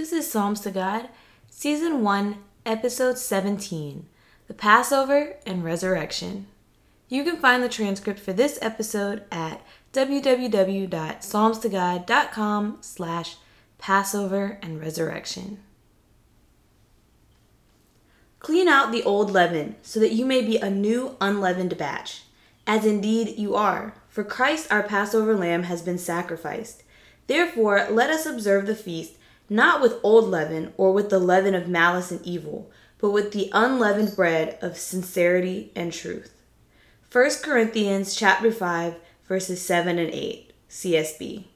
This is Psalms to God, Season 1, Episode 17 The Passover and Resurrection. You can find the transcript for this episode at www.psalmstogod.com slash Passover and Resurrection. Clean out the old leaven so that you may be a new unleavened batch, as indeed you are, for Christ our Passover lamb has been sacrificed. Therefore, let us observe the feast not with old leaven or with the leaven of malice and evil, but with the unleavened bread of sincerity and truth. 1 Corinthians chapter 5 verses 7 and 8 CSB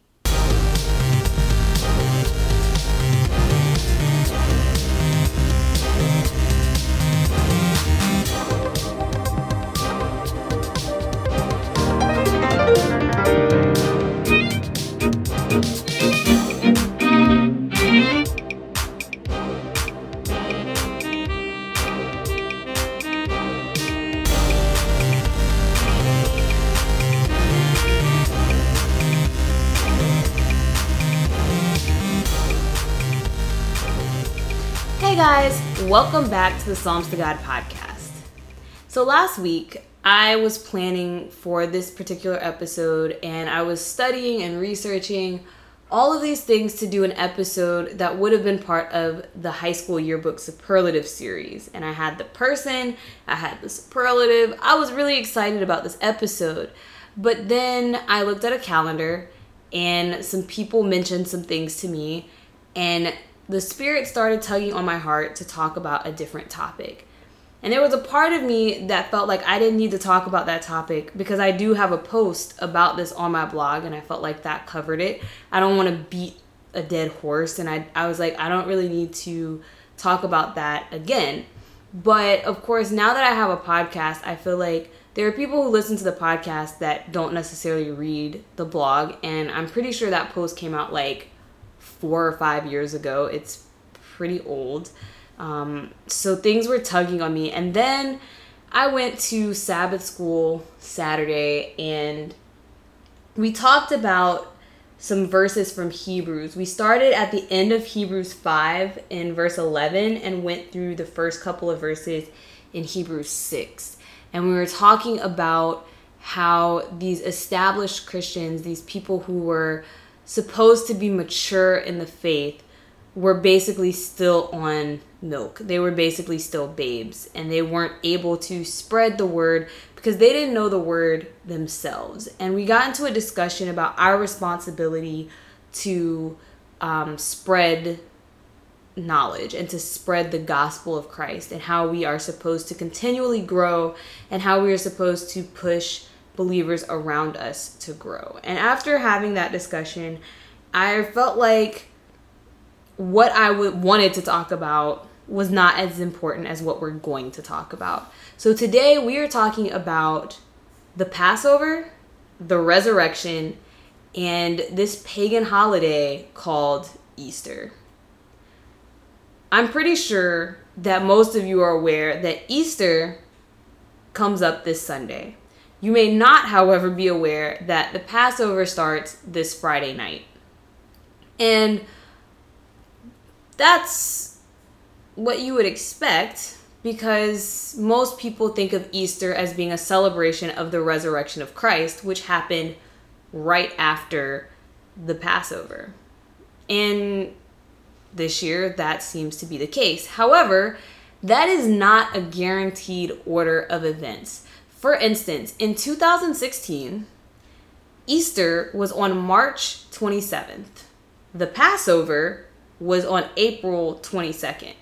welcome back to the Psalms to God podcast. So last week, I was planning for this particular episode and I was studying and researching all of these things to do an episode that would have been part of the high school yearbook superlative series. And I had the person, I had the superlative. I was really excited about this episode. But then I looked at a calendar and some people mentioned some things to me and the spirit started tugging on my heart to talk about a different topic. And there was a part of me that felt like I didn't need to talk about that topic because I do have a post about this on my blog and I felt like that covered it. I don't want to beat a dead horse and I I was like I don't really need to talk about that again. But of course, now that I have a podcast, I feel like there are people who listen to the podcast that don't necessarily read the blog and I'm pretty sure that post came out like four or five years ago. It's pretty old. Um, so things were tugging on me. And then I went to Sabbath school Saturday and we talked about some verses from Hebrews. We started at the end of Hebrews 5 in verse 11 and went through the first couple of verses in Hebrews 6. And we were talking about how these established Christians, these people who were supposed to be mature in the faith were basically still on milk. They were basically still babes and they weren't able to spread the word because they didn't know the word themselves. And we got into a discussion about our responsibility to um, spread knowledge and to spread the gospel of Christ and how we are supposed to continually grow and how we are supposed to push believers around us to grow. And after having that discussion, I felt like what I wanted to talk about was not as important as what we're going to talk about. So today we are talking about the Passover, the resurrection, and this pagan holiday called Easter. I'm pretty sure that most of you are aware that Easter comes up this Sunday. You may not, however, be aware that the Passover starts this Friday night. And that's what you would expect because most people think of Easter as being a celebration of the resurrection of Christ, which happened right after the Passover. And this year, that seems to be the case. However, that is not a guaranteed order of events. For instance, in 2016, Easter was on March 27th. The Passover was on April 22nd.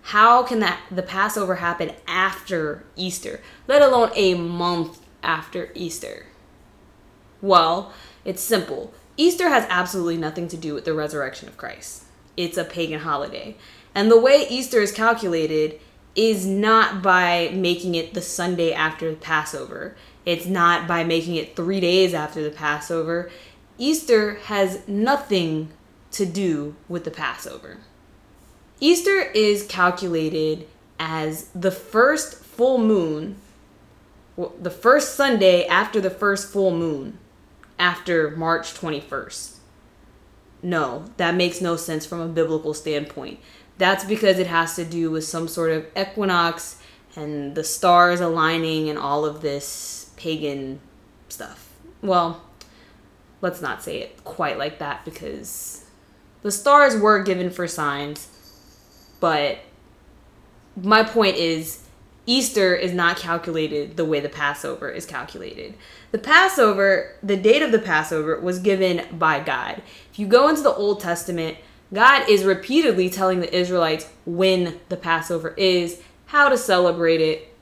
How can that the Passover happen after Easter, let alone a month after Easter? Well, it's simple. Easter has absolutely nothing to do with the resurrection of Christ. It's a pagan holiday. And the way Easter is calculated is not by making it the Sunday after the Passover. It's not by making it three days after the Passover. Easter has nothing to do with the Passover. Easter is calculated as the first full moon, well, the first Sunday after the first full moon, after March 21st. No, that makes no sense from a biblical standpoint. That's because it has to do with some sort of equinox and the stars aligning and all of this pagan stuff. Well, let's not say it quite like that because the stars were given for signs, but my point is Easter is not calculated the way the Passover is calculated. The Passover, the date of the Passover was given by God. If you go into the Old Testament, God is repeatedly telling the Israelites when the Passover is, how to celebrate it,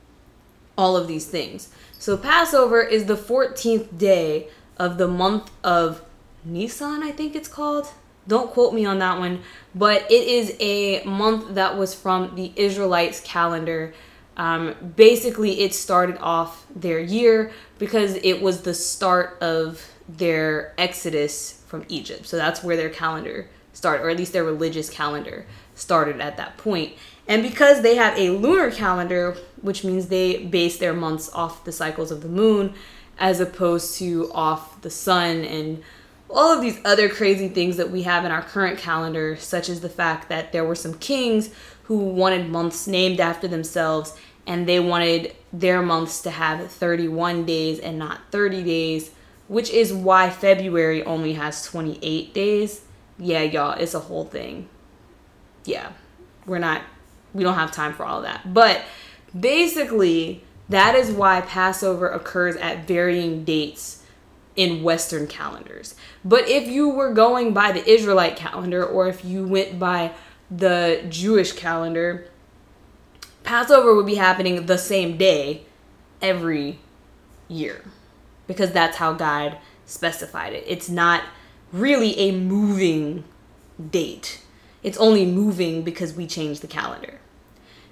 all of these things. So Passover is the 14th day of the month of Nisan, I think it's called. Don't quote me on that one, but it is a month that was from the Israelites' calendar. Um, basically, it started off their year because it was the start of their exodus from Egypt. So that's where their calendar started, or at least their religious calendar started at that point. And because they have a lunar calendar, which means they base their months off the cycles of the moon as opposed to off the sun and all of these other crazy things that we have in our current calendar, such as the fact that there were some kings who wanted months named after themselves and they wanted their months to have 31 days and not 30 days, which is why February only has 28 days. Yeah, y'all, it's a whole thing. Yeah, we're not, we don't have time for all that. But basically, that is why Passover occurs at varying dates in Western calendars. But if you were going by the Israelite calendar or if you went by the Jewish calendar, Passover would be happening the same day every year because that's how God specified it. It's not really a moving date, it's only moving because we changed the calendar.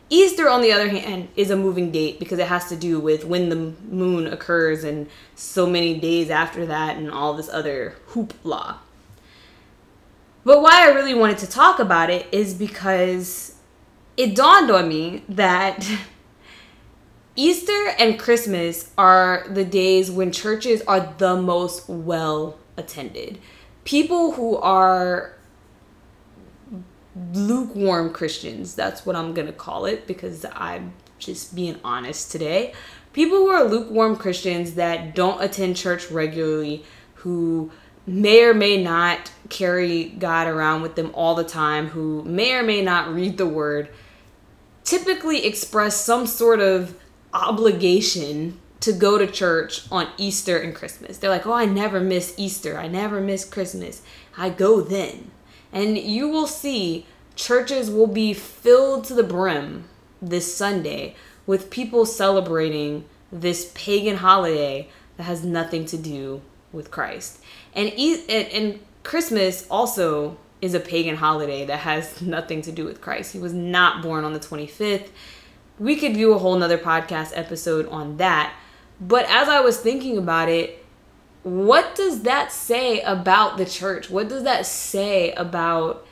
Easter, on the other hand, is a moving date because it has to do with when the moon occurs and so many days after that and all this other hoopla. But why I really wanted to talk about it is because it dawned on me that Easter and Christmas are the days when churches are the most well attended. People who are lukewarm Christians. That's what I'm going to call it because I'm just being honest today. People who are lukewarm Christians that don't attend church regularly, who may or may not carry God around with them all the time, who may or may not read the word, typically express some sort of obligation to go to church on Easter and Christmas. They're like, oh, I never miss Easter. I never miss Christmas. I go then. And you will see churches will be filled to the brim this Sunday with people celebrating this pagan holiday that has nothing to do with Christ. And e and Christmas also is a pagan holiday that has nothing to do with Christ. He was not born on the 25th. We could do a whole nother podcast episode on that. But as I was thinking about it, what does that say about the church? What does that say about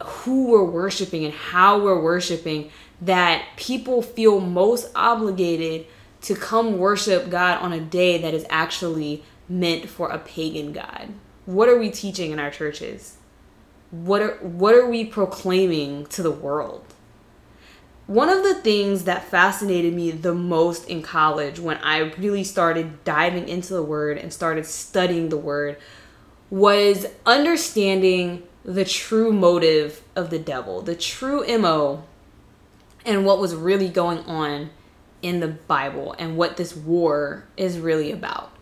who we're worshiping and how we're worshiping that people feel most obligated to come worship God on a day that is actually meant for a pagan God? What are we teaching in our churches? What are what are we proclaiming to the world? One of the things that fascinated me the most in college when I really started diving into the word and started studying the word was understanding the true motive of the devil, the true MO, and what was really going on in the Bible and what this war is really about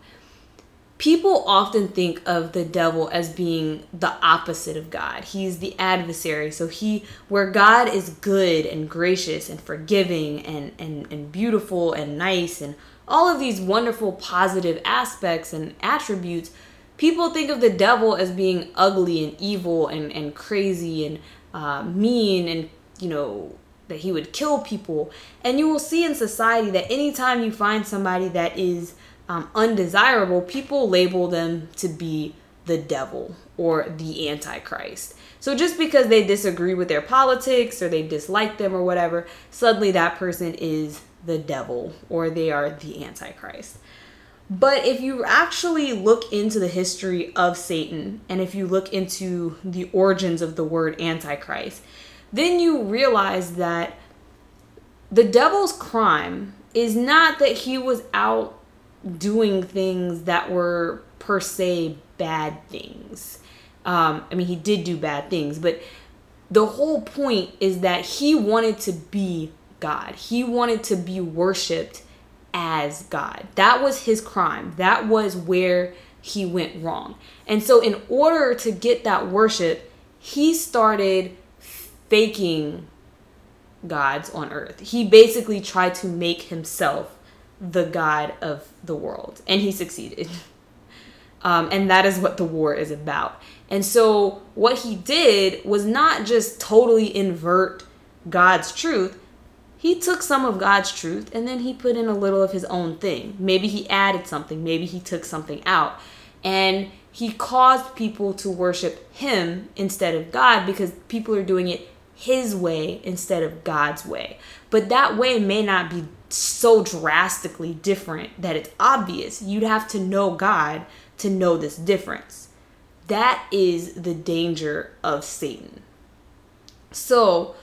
people often think of the devil as being the opposite of God. He's the adversary. So he where God is good and gracious and forgiving and and and beautiful and nice and all of these wonderful positive aspects and attributes, people think of the devil as being ugly and evil and and crazy and uh, mean and you know that he would kill people. And you will see in society that anytime you find somebody that is um, undesirable, people label them to be the devil or the antichrist. So just because they disagree with their politics or they dislike them or whatever, suddenly that person is the devil or they are the antichrist. But if you actually look into the history of Satan and if you look into the origins of the word Antichrist, then you realize that the devil's crime is not that he was out doing things that were per se bad things. Um, I mean, he did do bad things, but the whole point is that he wanted to be God. He wanted to be worshiped as God. That was his crime. That was where he went wrong. And so, in order to get that worship, he started faking gods on earth. He basically tried to make himself the God of the world, and he succeeded. Um, and that is what the war is about. And so, what he did was not just totally invert God's truth, he took some of God's truth and then he put in a little of his own thing. Maybe he added something, maybe he took something out. And he caused people to worship him instead of God because people are doing it his way instead of God's way. But that way may not be so drastically different that it's obvious. You'd have to know God to know this difference. That is the danger of Satan. So,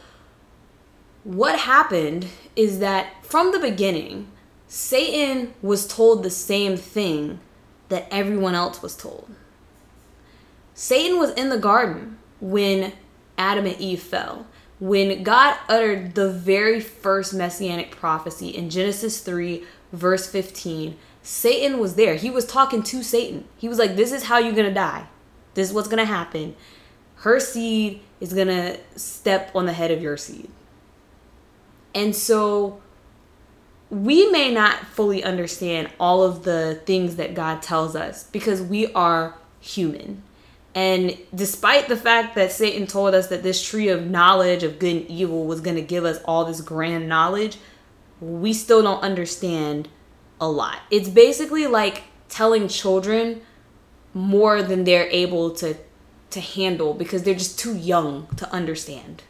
what happened is that from the beginning, Satan was told the same thing that everyone else was told. Satan was in the garden when Adam and Eve fell. When God uttered the very first messianic prophecy in Genesis 3, verse 15, Satan was there. He was talking to Satan. He was like, This is how you're going to die. This is what's going to happen. Her seed is going to step on the head of your seed. And so we may not fully understand all of the things that God tells us because we are human. And despite the fact that Satan told us that this tree of knowledge of good and evil was going to give us all this grand knowledge, we still don't understand a lot. It's basically like telling children more than they're able to to handle because they're just too young to understand.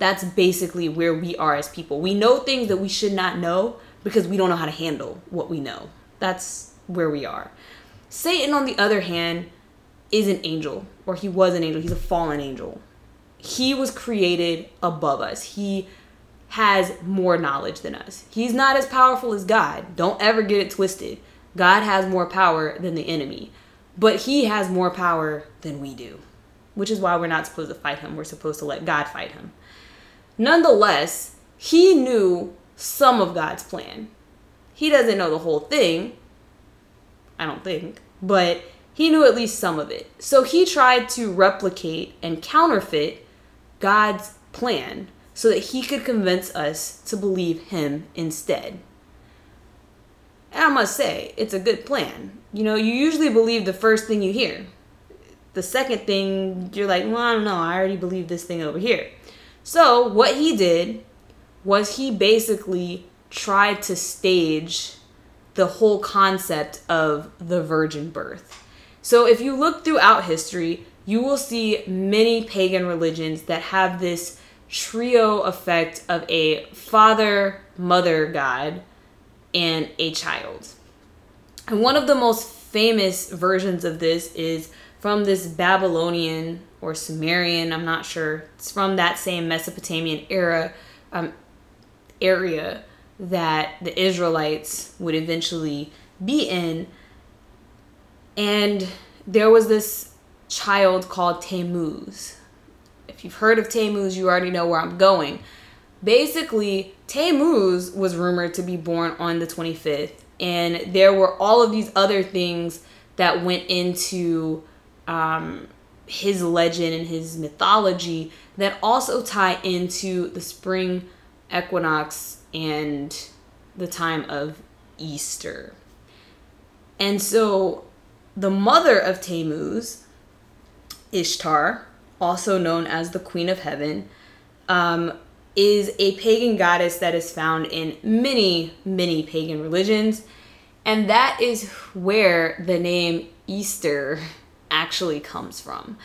That's basically where we are as people. We know things that we should not know because we don't know how to handle what we know. That's where we are. Satan, on the other hand, is an angel, or he was an angel. He's a fallen angel. He was created above us. He has more knowledge than us. He's not as powerful as God. Don't ever get it twisted. God has more power than the enemy, but he has more power than we do, which is why we're not supposed to fight him. We're supposed to let God fight him. Nonetheless, he knew some of God's plan. He doesn't know the whole thing, I don't think, but he knew at least some of it. So he tried to replicate and counterfeit God's plan so that he could convince us to believe him instead. And I must say, it's a good plan. You know, you usually believe the first thing you hear. The second thing, you're like, well, I don't know, I already believe this thing over here. So, what he did was he basically tried to stage the whole concept of the virgin birth. So, if you look throughout history, you will see many pagan religions that have this trio effect of a father, mother god, and a child. And one of the most famous versions of this is from this Babylonian or Sumerian, I'm not sure. It's from that same Mesopotamian era um, area that the Israelites would eventually be in. And there was this child called Tammuz. If you've heard of Tammuz, you already know where I'm going. Basically, Tammuz was rumored to be born on the 25th, and there were all of these other things that went into um, his legend and his mythology that also tie into the spring equinox and the time of Easter. And so the mother of Tammuz, Ishtar, also known as the Queen of Heaven, um, is a pagan goddess that is found in many, many pagan religions. And that is where the name Easter actually comes from.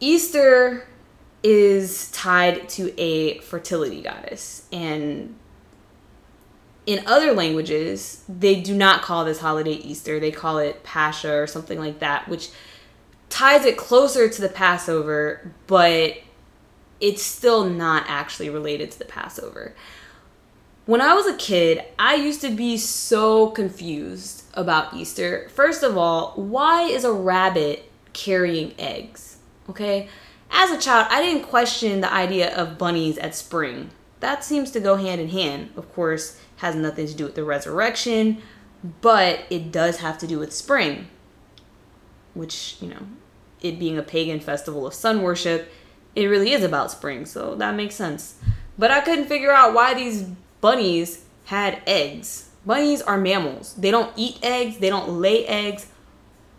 Easter is tied to a fertility goddess, and in other languages, they do not call this holiday Easter. They call it Pascha or something like that, which ties it closer to the Passover, but it's still not actually related to the Passover. When I was a kid, I used to be so confused about Easter. First of all, why is a rabbit carrying eggs? Okay? As a child, I didn't question the idea of bunnies at spring. That seems to go hand in hand. Of course, has nothing to do with the resurrection, but it does have to do with spring, which, you know, it being a pagan festival of sun worship, it really is about spring, so that makes sense. But I couldn't figure out why these bunnies had eggs. Bunnies are mammals. They don't eat eggs, they don't lay eggs.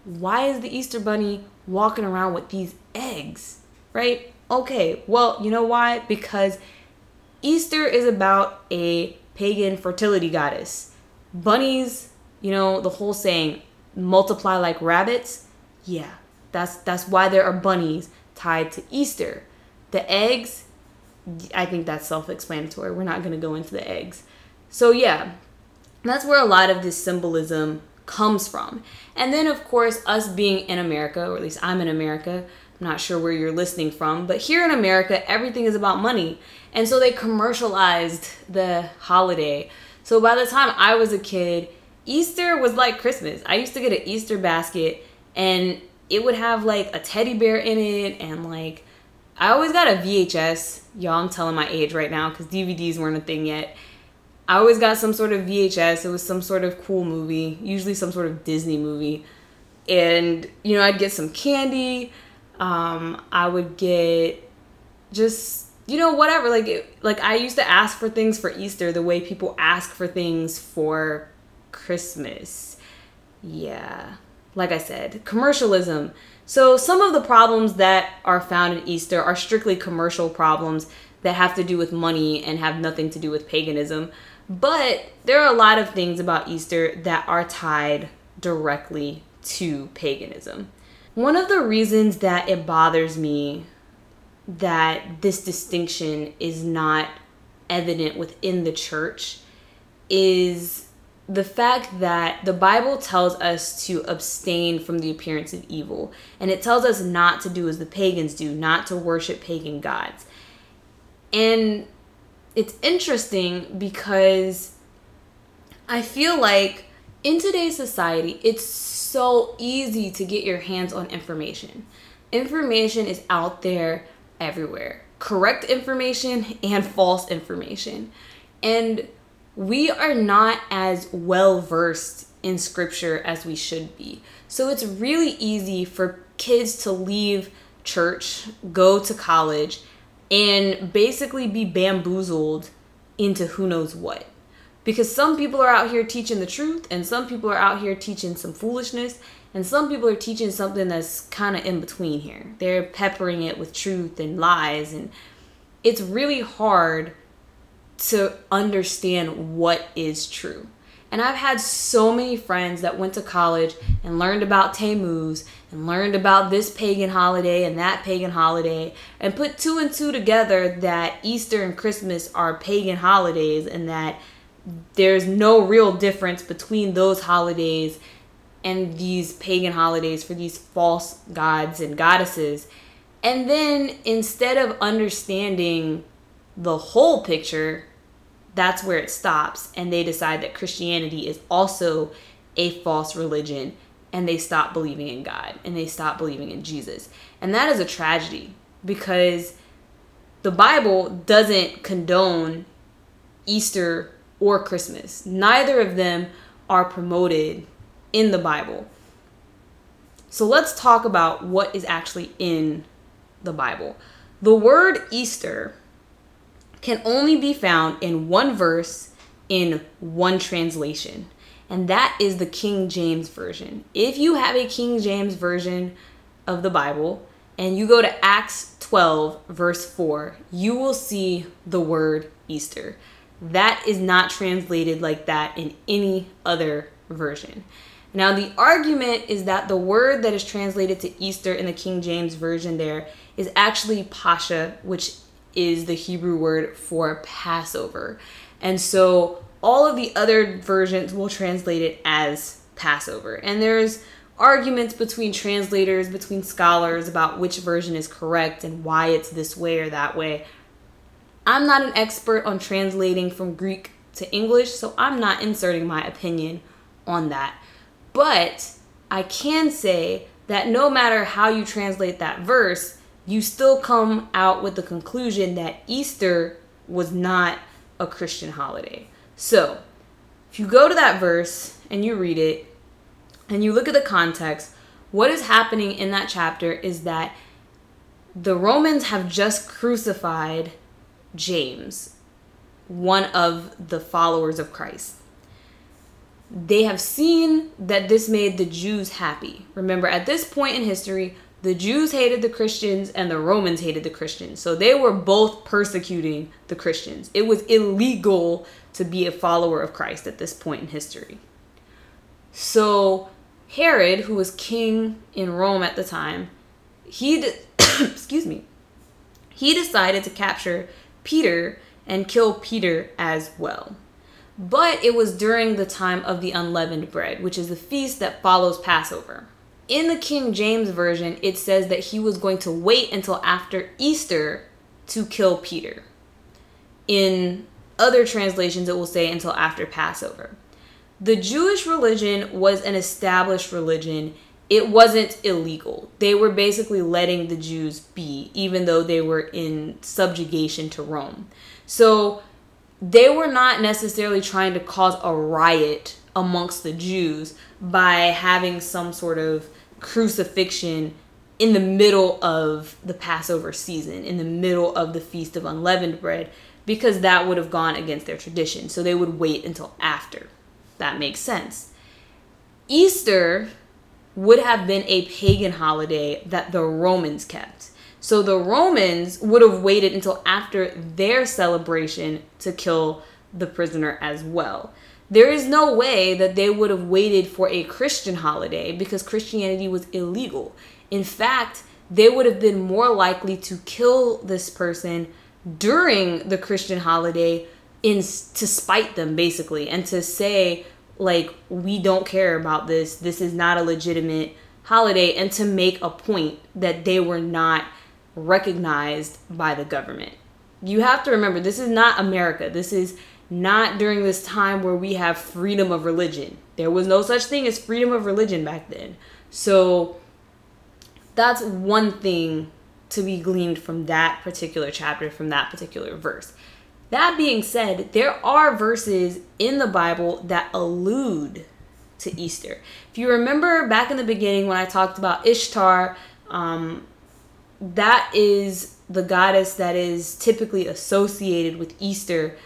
Why is the Easter bunny walking around with these eggs? Right? Okay, well, you know why? Because Easter is about a pagan fertility goddess. Bunnies, you know, the whole saying, multiply like rabbits. Yeah, that's that's why there are bunnies tied to Easter. The eggs, I think that's self explanatory. We're not going to go into the eggs. So, yeah, that's where a lot of this symbolism comes from. And then, of course, us being in America, or at least I'm in America, I'm not sure where you're listening from, but here in America, everything is about money. And so they commercialized the holiday. So by the time I was a kid, Easter was like Christmas. I used to get an Easter basket and it would have like a teddy bear in it and like I always got a VHS. Y'all, I'm telling my age right now because DVDs weren't a thing yet. I always got some sort of VHS. It was some sort of cool movie, usually some sort of Disney movie. And, you know, I'd get some candy. Um, I would get just, you know, whatever. Like, it, like I used to ask for things for Easter the way people ask for things for Christmas. Yeah. Like I said, commercialism so, some of the problems that are found in Easter are strictly commercial problems that have to do with money and have nothing to do with paganism. But there are a lot of things about Easter that are tied directly to paganism. One of the reasons that it bothers me that this distinction is not evident within the church is the fact that the Bible tells us to abstain from the appearance of evil, and it tells us not to do as the pagans do, not to worship pagan gods. And it's interesting because I feel like in today's society, it's so easy to get your hands on information. Information is out there everywhere correct information and false information. And we are not as well versed in scripture as we should be. So it's really easy for kids to leave church, go to college, and basically be bamboozled into who knows what. Because some people are out here teaching the truth, and some people are out here teaching some foolishness, and some people are teaching something that's kind of in between here. They're peppering it with truth and lies, and it's really hard to understand what is true. And I've had so many friends that went to college and learned about Tammuz and learned about this pagan holiday and that pagan holiday and put two and two together that Easter and Christmas are pagan holidays and that there's no real difference between those holidays and these pagan holidays for these false gods and goddesses. And then instead of understanding the whole picture, that's where it stops. And they decide that Christianity is also a false religion and they stop believing in God and they stop believing in Jesus. And that is a tragedy because the Bible doesn't condone Easter or Christmas. Neither of them are promoted in the Bible. So let's talk about what is actually in the Bible. The word Easter can only be found in one verse in one translation, and that is the King James Version. If you have a King James Version of the Bible and you go to Acts 12, verse 4, you will see the word Easter. That is not translated like that in any other version. Now, the argument is that the word that is translated to Easter in the King James Version there is actually Pascha, which is the Hebrew word for Passover. And so all of the other versions will translate it as Passover. And there's arguments between translators, between scholars about which version is correct and why it's this way or that way. I'm not an expert on translating from Greek to English, so I'm not inserting my opinion on that. But I can say that no matter how you translate that verse, you still come out with the conclusion that Easter was not a Christian holiday. So, if you go to that verse and you read it and you look at the context, what is happening in that chapter is that the Romans have just crucified James, one of the followers of Christ. They have seen that this made the Jews happy. Remember, at this point in history, the Jews hated the Christians and the Romans hated the Christians. So they were both persecuting the Christians. It was illegal to be a follower of Christ at this point in history. So Herod, who was king in Rome at the time, he de- excuse me. He decided to capture Peter and kill Peter as well. But it was during the time of the unleavened bread, which is the feast that follows Passover. In the King James Version, it says that he was going to wait until after Easter to kill Peter. In other translations, it will say until after Passover. The Jewish religion was an established religion. It wasn't illegal. They were basically letting the Jews be, even though they were in subjugation to Rome. So they were not necessarily trying to cause a riot amongst the Jews by having some sort of crucifixion in the middle of the Passover season, in the middle of the Feast of Unleavened Bread, because that would have gone against their tradition. So they would wait until after. That makes sense. Easter would have been a pagan holiday that the Romans kept. So the Romans would have waited until after their celebration to kill the prisoner as well. There is no way that they would have waited for a Christian holiday because Christianity was illegal. In fact, they would have been more likely to kill this person during the Christian holiday in to spite them basically and to say like we don't care about this. This is not a legitimate holiday and to make a point that they were not recognized by the government. You have to remember, this is not America. This is not during this time where we have freedom of religion. There was no such thing as freedom of religion back then. So that's one thing to be gleaned from that particular chapter, from that particular verse. That being said, there are verses in the Bible that allude to Easter. If you remember back in the beginning when I talked about Ishtar, um, that is the goddess that is typically associated with Easter.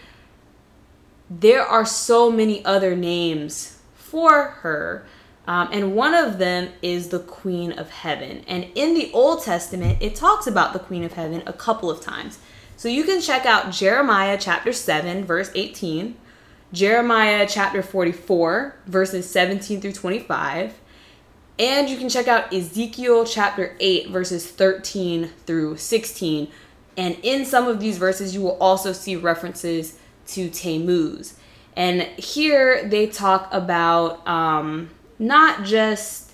There are so many other names for her. Um, and one of them is the Queen of Heaven. And in the Old Testament, it talks about the Queen of Heaven a couple of times. So you can check out Jeremiah chapter 7, verse 18, Jeremiah chapter 44, verses 17 through 25, and you can check out Ezekiel chapter 8, verses 13 through 16. And in some of these verses, you will also see references to Tammuz. And here they talk about um, not just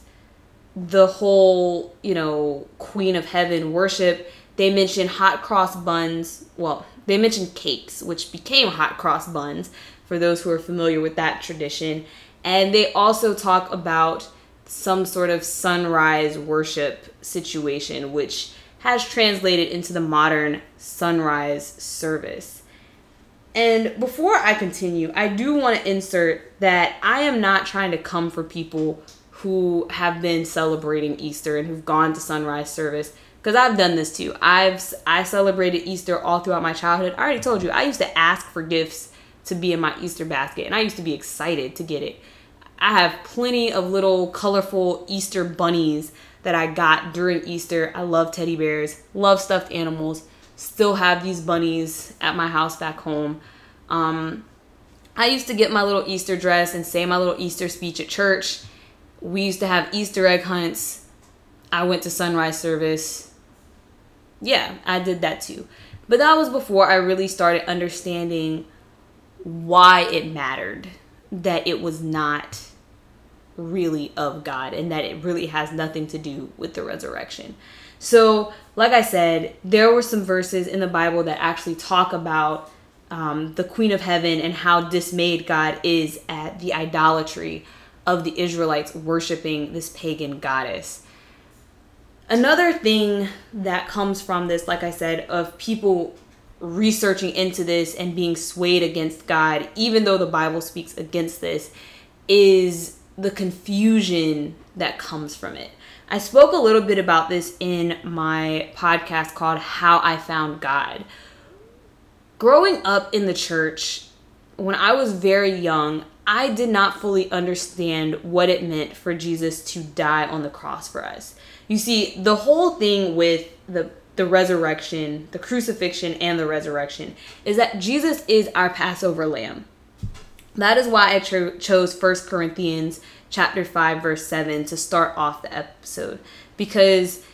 the whole, you know, Queen of Heaven worship. They mention hot cross buns. Well, they mention cakes, which became hot cross buns for those who are familiar with that tradition. And they also talk about some sort of sunrise worship situation, which has translated into the modern sunrise service. And before I continue, I do want to insert that I am not trying to come for people who have been celebrating Easter and who've gone to sunrise service because I've done this too. I've I celebrated Easter all throughout my childhood. I already told you I used to ask for gifts to be in my Easter basket and I used to be excited to get it. I have plenty of little colorful Easter bunnies that I got during Easter. I love teddy bears, love stuffed animals. Still have these bunnies at my house back home. Um, I used to get my little Easter dress and say my little Easter speech at church. We used to have Easter egg hunts. I went to sunrise service. Yeah, I did that too. But that was before I really started understanding why it mattered that it was not really of God and that it really has nothing to do with the resurrection. So, like I said, there were some verses in the Bible that actually talk about um, the Queen of Heaven and how dismayed God is at the idolatry of the Israelites worshiping this pagan goddess. Another thing that comes from this, like I said, of people researching into this and being swayed against God, even though the Bible speaks against this, is the confusion that comes from it. I spoke a little bit about this in my podcast called How I Found God. Growing up in the church, when I was very young, I did not fully understand what it meant for Jesus to die on the cross for us. You see, the whole thing with the the resurrection, the crucifixion and the resurrection is that Jesus is our Passover lamb. That is why I cho- chose First Corinthians chapter 5 verse 7 to start off the episode because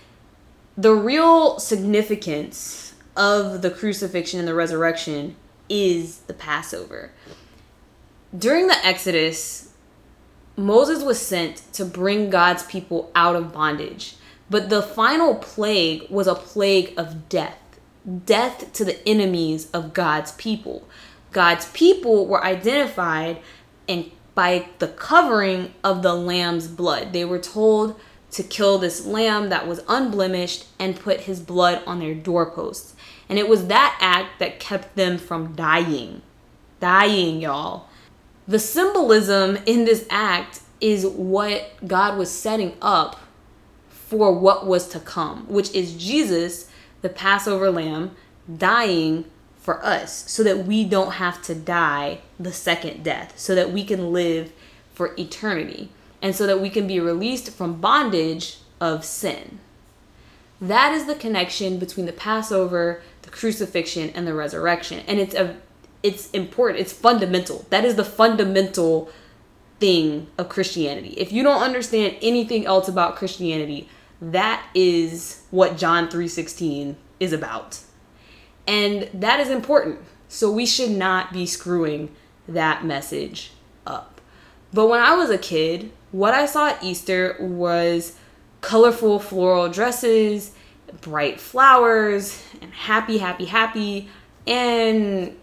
the real significance of the crucifixion and the resurrection is the Passover. During the Exodus, Moses was sent to bring God's people out of bondage. But the final plague was a plague of death death to the enemies of God's people. God's people were identified and by the covering of the lamb's blood. They were told to kill this lamb that was unblemished and put his blood on their doorposts. And it was that act that kept them from dying. Dying, y'all. The symbolism in this act is what God was setting up for what was to come, which is Jesus, the Passover lamb, dying for us so that we don't have to die the second death, so that we can live for eternity, and so that we can be released from bondage of sin. That is the connection between the Passover, the crucifixion, and the resurrection. And it's a it's important, it's fundamental. That is the fundamental thing of Christianity. If you don't understand anything else about Christianity, that is what John 3:16 is about. And that is important. So we should not be screwing that message up. But when I was a kid, what I saw at Easter was colorful floral dresses, bright flowers, and happy, happy, happy, and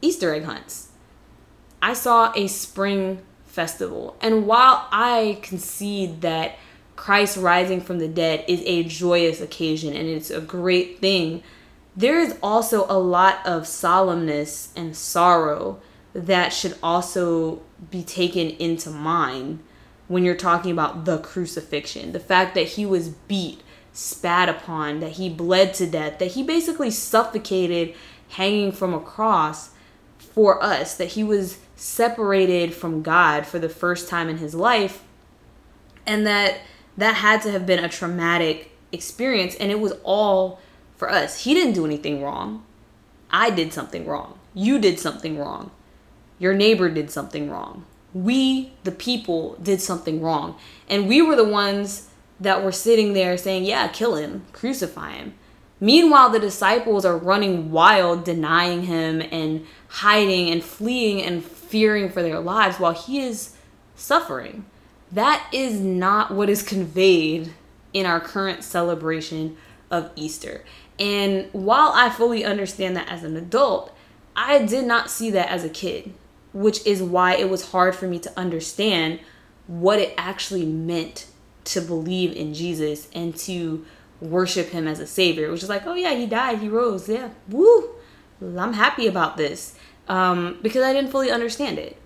Easter egg hunts. I saw a spring festival. And while I concede that Christ rising from the dead is a joyous occasion and it's a great thing, there is also a lot of solemnness and sorrow that should also be taken into mind when you're talking about the crucifixion. The fact that he was beat, spat upon, that he bled to death, that he basically suffocated hanging from a cross for us, that he was separated from God for the first time in his life, and that that had to have been a traumatic experience and it was all for us. He didn't do anything wrong. I did something wrong. You did something wrong. Your neighbor did something wrong. We, the people, did something wrong. And we were the ones that were sitting there saying, Yeah, kill him, crucify him. Meanwhile, the disciples are running wild, denying him and hiding and fleeing and fearing for their lives while he is suffering. That is not what is conveyed in our current celebration of Easter. And while I fully understand that as an adult, I did not see that as a kid, which is why it was hard for me to understand what it actually meant to believe in Jesus and to worship him as a savior. It was just like, oh yeah, he died, he rose, yeah, woo, I'm happy about this um, because I didn't fully understand it.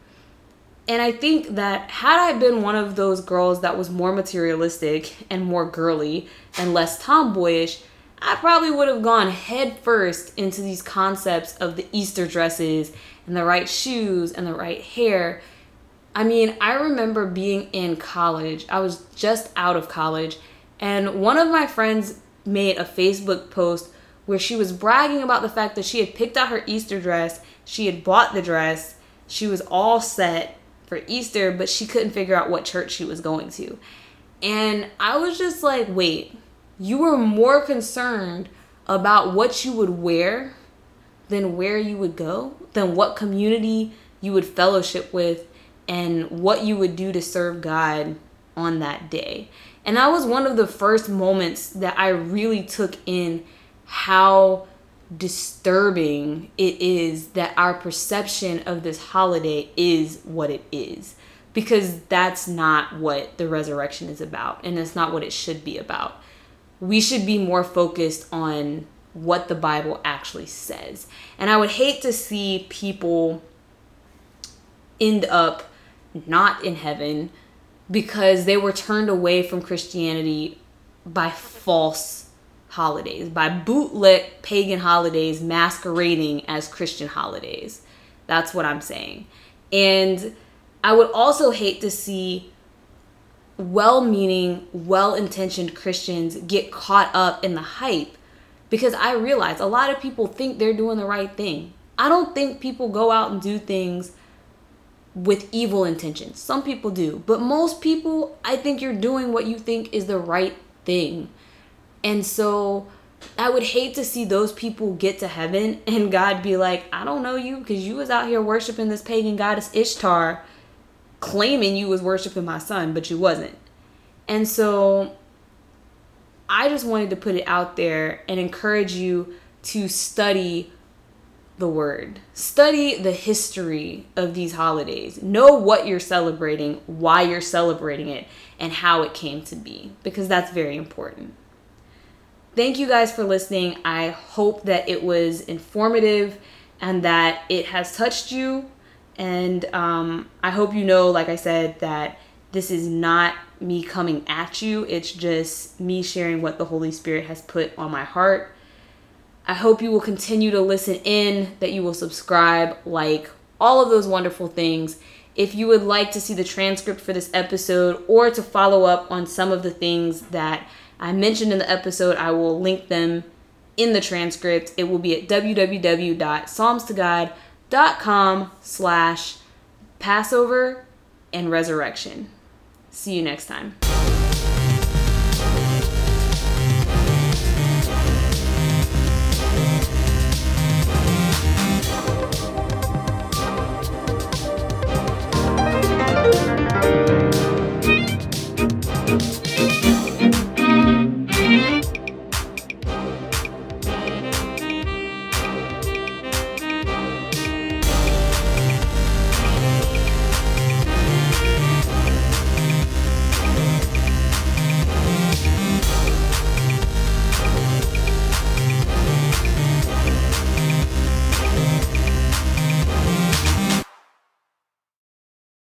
And I think that had I been one of those girls that was more materialistic and more girly and less tomboyish, I probably would have gone head first into these concepts of the Easter dresses and the right shoes and the right hair. I mean, I remember being in college. I was just out of college, and one of my friends made a Facebook post where she was bragging about the fact that she had picked out her Easter dress, she had bought the dress, she was all set, for Easter, but she couldn't figure out what church she was going to. And I was just like, wait, you were more concerned about what you would wear than where you would go, than what community you would fellowship with, and what you would do to serve God on that day. And that was one of the first moments that I really took in how disturbing it is that our perception of this holiday is what it is. Because that's not what the resurrection is about, and it's not what it should be about. We should be more focused on what the Bible actually says. And I would hate to see people end up not in heaven because they were turned away from Christianity by false holidays, by bootleg pagan holidays masquerading as Christian holidays. That's what I'm saying. And I would also hate to see well meaning, well intentioned Christians get caught up in the hype because I realize a lot of people think they're doing the right thing. I don't think people go out and do things with evil intentions. Some people do, but most people, I think you're doing what you think is the right thing. And so I would hate to see those people get to heaven and God be like, I don't know you because you was out here worshiping this pagan goddess Ishtar, claiming you was worshiping my son, but you wasn't. And so I just wanted to put it out there and encourage you to study the word. Study the history of these holidays. Know what you're celebrating, why you're celebrating it, and how it came to be, because that's very important. Thank you guys for listening. I hope that it was informative and that it has touched you. And um, I hope you know, like I said, that this is not me coming at you, it's just me sharing what the Holy Spirit has put on my heart I hope you will continue to listen in, that you will subscribe, like all of those wonderful things. If you would like to see the transcript for this episode or to follow up on some of the things that I mentioned in the episode, I will link them in the transcript. It will be at www.psalmstogod.com slash Passover and resurrection. See you next time.